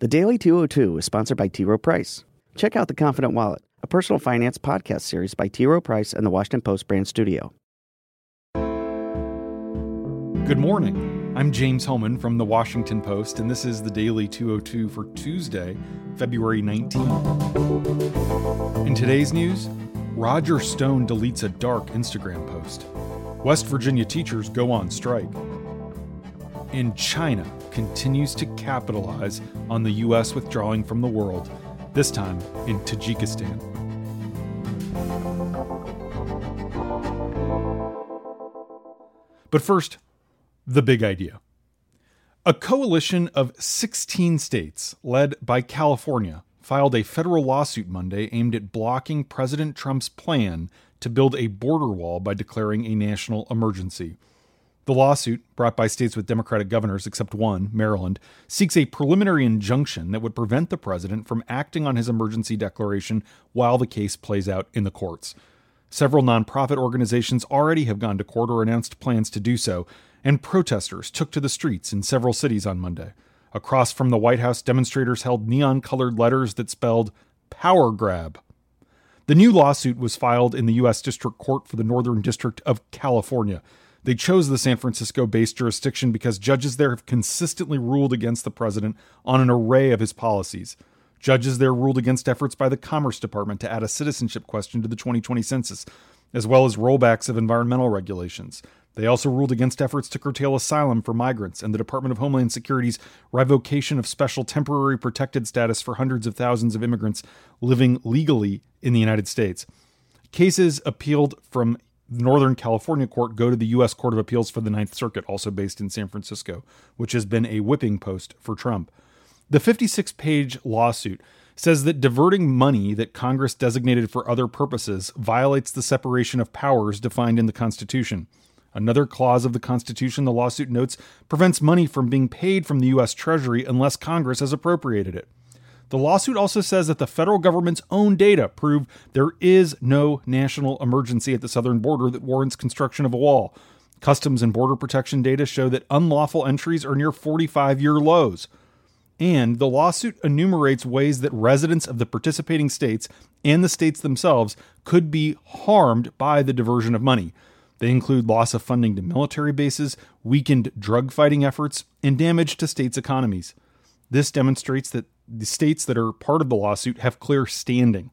The Daily 202 is sponsored by T. Rowe Price. Check out The Confident Wallet, a personal finance podcast series by T. Rowe Price and the Washington Post brand studio. Good morning. I'm James Hohmann from the Washington Post, and this is the Daily 202 for Tuesday, February 19th. In today's news, Roger Stone deletes a dark Instagram post. West Virginia teachers go on strike. And China continues to capitalize on the U.S. withdrawing from the world, this time in Tajikistan. But first, the big idea. A coalition of 16 states, led by California, filed a federal lawsuit Monday aimed at blocking President Trump's plan to build a border wall by declaring a national emergency. The lawsuit, brought by states with Democratic governors except one, Maryland, seeks a preliminary injunction that would prevent the president from acting on his emergency declaration while the case plays out in the courts. Several nonprofit organizations already have gone to court or announced plans to do so, and protesters took to the streets in several cities on Monday. Across from the White House, demonstrators held neon colored letters that spelled power grab. The new lawsuit was filed in the U.S. District Court for the Northern District of California. They chose the San Francisco based jurisdiction because judges there have consistently ruled against the president on an array of his policies. Judges there ruled against efforts by the Commerce Department to add a citizenship question to the 2020 census, as well as rollbacks of environmental regulations. They also ruled against efforts to curtail asylum for migrants and the Department of Homeland Security's revocation of special temporary protected status for hundreds of thousands of immigrants living legally in the United States. Cases appealed from Northern California court go to the U.S. Court of Appeals for the Ninth Circuit, also based in San Francisco, which has been a whipping post for Trump. The 56 page lawsuit says that diverting money that Congress designated for other purposes violates the separation of powers defined in the Constitution. Another clause of the Constitution, the lawsuit notes, prevents money from being paid from the U.S. Treasury unless Congress has appropriated it. The lawsuit also says that the federal government's own data prove there is no national emergency at the southern border that warrants construction of a wall. Customs and Border Protection data show that unlawful entries are near 45 year lows. And the lawsuit enumerates ways that residents of the participating states and the states themselves could be harmed by the diversion of money. They include loss of funding to military bases, weakened drug fighting efforts, and damage to states' economies. This demonstrates that the states that are part of the lawsuit have clear standing.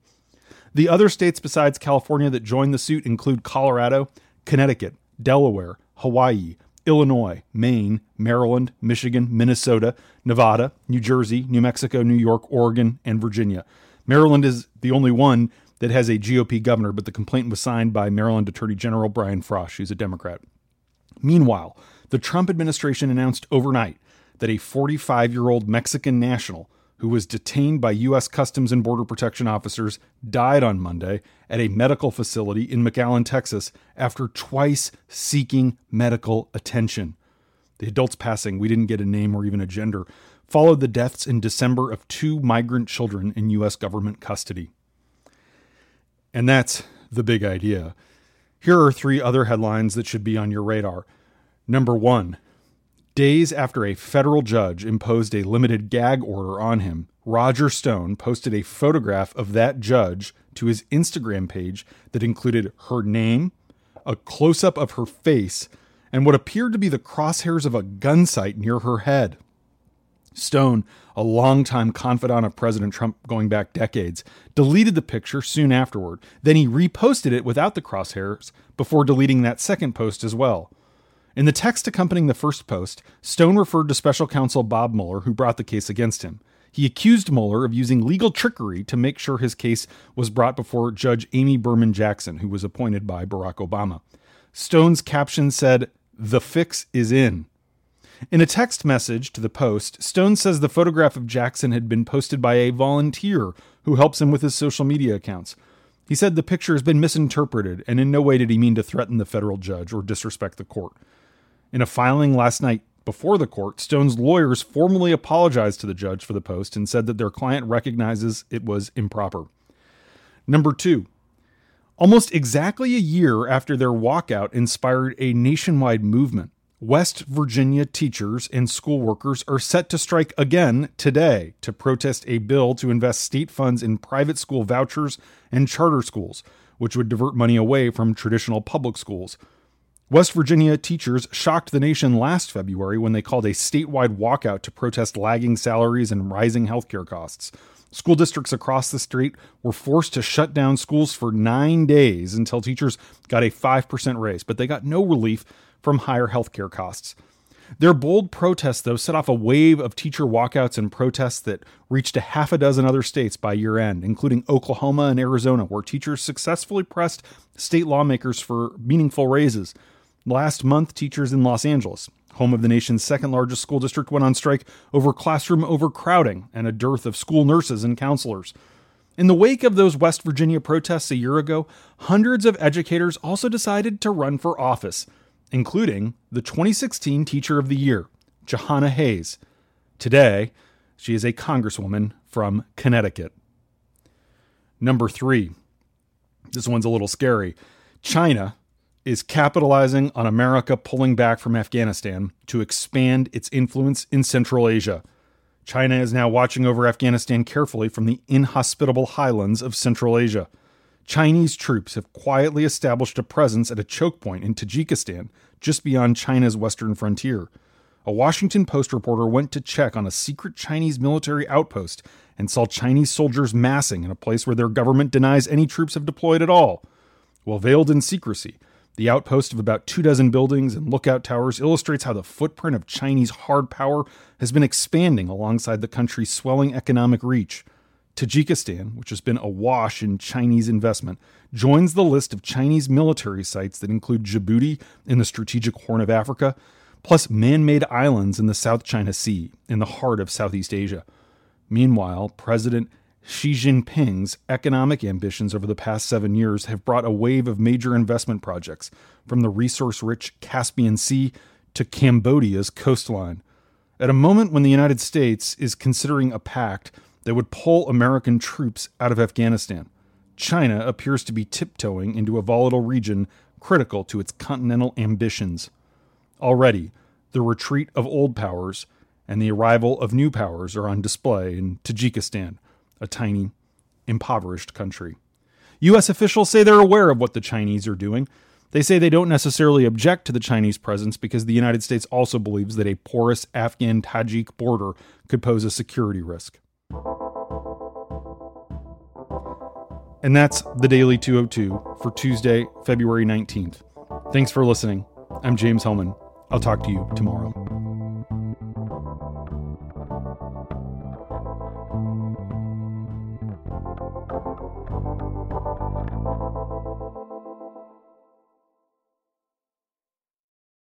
The other states besides California that joined the suit include Colorado, Connecticut, Delaware, Hawaii, Illinois, Maine, Maryland, Michigan, Minnesota, Nevada, New Jersey, New Mexico, New York, Oregon, and Virginia. Maryland is the only one that has a GOP governor, but the complaint was signed by Maryland Attorney General Brian Frosh, who's a Democrat. Meanwhile, the Trump administration announced overnight that a 45 year old Mexican national who was detained by U.S. Customs and Border Protection officers, died on Monday at a medical facility in McAllen, Texas, after twice seeking medical attention. The adult's passing, we didn't get a name or even a gender, followed the deaths in December of two migrant children in U.S. government custody. And that's the big idea. Here are three other headlines that should be on your radar. Number one, Days after a federal judge imposed a limited gag order on him, Roger Stone posted a photograph of that judge to his Instagram page that included her name, a close up of her face, and what appeared to be the crosshairs of a gun sight near her head. Stone, a longtime confidant of President Trump going back decades, deleted the picture soon afterward. Then he reposted it without the crosshairs before deleting that second post as well. In the text accompanying the first post, Stone referred to special counsel Bob Mueller, who brought the case against him. He accused Mueller of using legal trickery to make sure his case was brought before Judge Amy Berman Jackson, who was appointed by Barack Obama. Stone's caption said, The fix is in. In a text message to the Post, Stone says the photograph of Jackson had been posted by a volunteer who helps him with his social media accounts. He said the picture has been misinterpreted, and in no way did he mean to threaten the federal judge or disrespect the court. In a filing last night before the court, Stone's lawyers formally apologized to the judge for the post and said that their client recognizes it was improper. Number two, almost exactly a year after their walkout inspired a nationwide movement, West Virginia teachers and school workers are set to strike again today to protest a bill to invest state funds in private school vouchers and charter schools, which would divert money away from traditional public schools. West Virginia teachers shocked the nation last February when they called a statewide walkout to protest lagging salaries and rising healthcare costs. School districts across the state were forced to shut down schools for nine days until teachers got a 5% raise, but they got no relief from higher healthcare costs. Their bold protests, though, set off a wave of teacher walkouts and protests that reached a half a dozen other states by year end, including Oklahoma and Arizona, where teachers successfully pressed state lawmakers for meaningful raises. Last month, teachers in Los Angeles, home of the nation's second largest school district, went on strike over classroom overcrowding and a dearth of school nurses and counselors. In the wake of those West Virginia protests a year ago, hundreds of educators also decided to run for office including the 2016 Teacher of the Year, Jahana Hayes. Today, she is a congresswoman from Connecticut. Number three, this one's a little scary. China is capitalizing on America pulling back from Afghanistan to expand its influence in Central Asia. China is now watching over Afghanistan carefully from the inhospitable highlands of Central Asia. Chinese troops have quietly established a presence at a choke point in Tajikistan, just beyond China's western frontier. A Washington Post reporter went to check on a secret Chinese military outpost and saw Chinese soldiers massing in a place where their government denies any troops have deployed at all. While veiled in secrecy, the outpost of about two dozen buildings and lookout towers illustrates how the footprint of Chinese hard power has been expanding alongside the country's swelling economic reach. Tajikistan, which has been awash in Chinese investment, joins the list of Chinese military sites that include Djibouti in the strategic Horn of Africa, plus man made islands in the South China Sea, in the heart of Southeast Asia. Meanwhile, President Xi Jinping's economic ambitions over the past seven years have brought a wave of major investment projects, from the resource rich Caspian Sea to Cambodia's coastline. At a moment when the United States is considering a pact that would pull American troops out of Afghanistan. China appears to be tiptoeing into a volatile region critical to its continental ambitions. Already, the retreat of old powers and the arrival of new powers are on display in Tajikistan, a tiny, impoverished country. U.S. officials say they're aware of what the Chinese are doing. They say they don't necessarily object to the Chinese presence because the United States also believes that a porous Afghan Tajik border could pose a security risk. And that's the Daily 202 for Tuesday, February 19th. Thanks for listening. I'm James Hohmann. I'll talk to you tomorrow.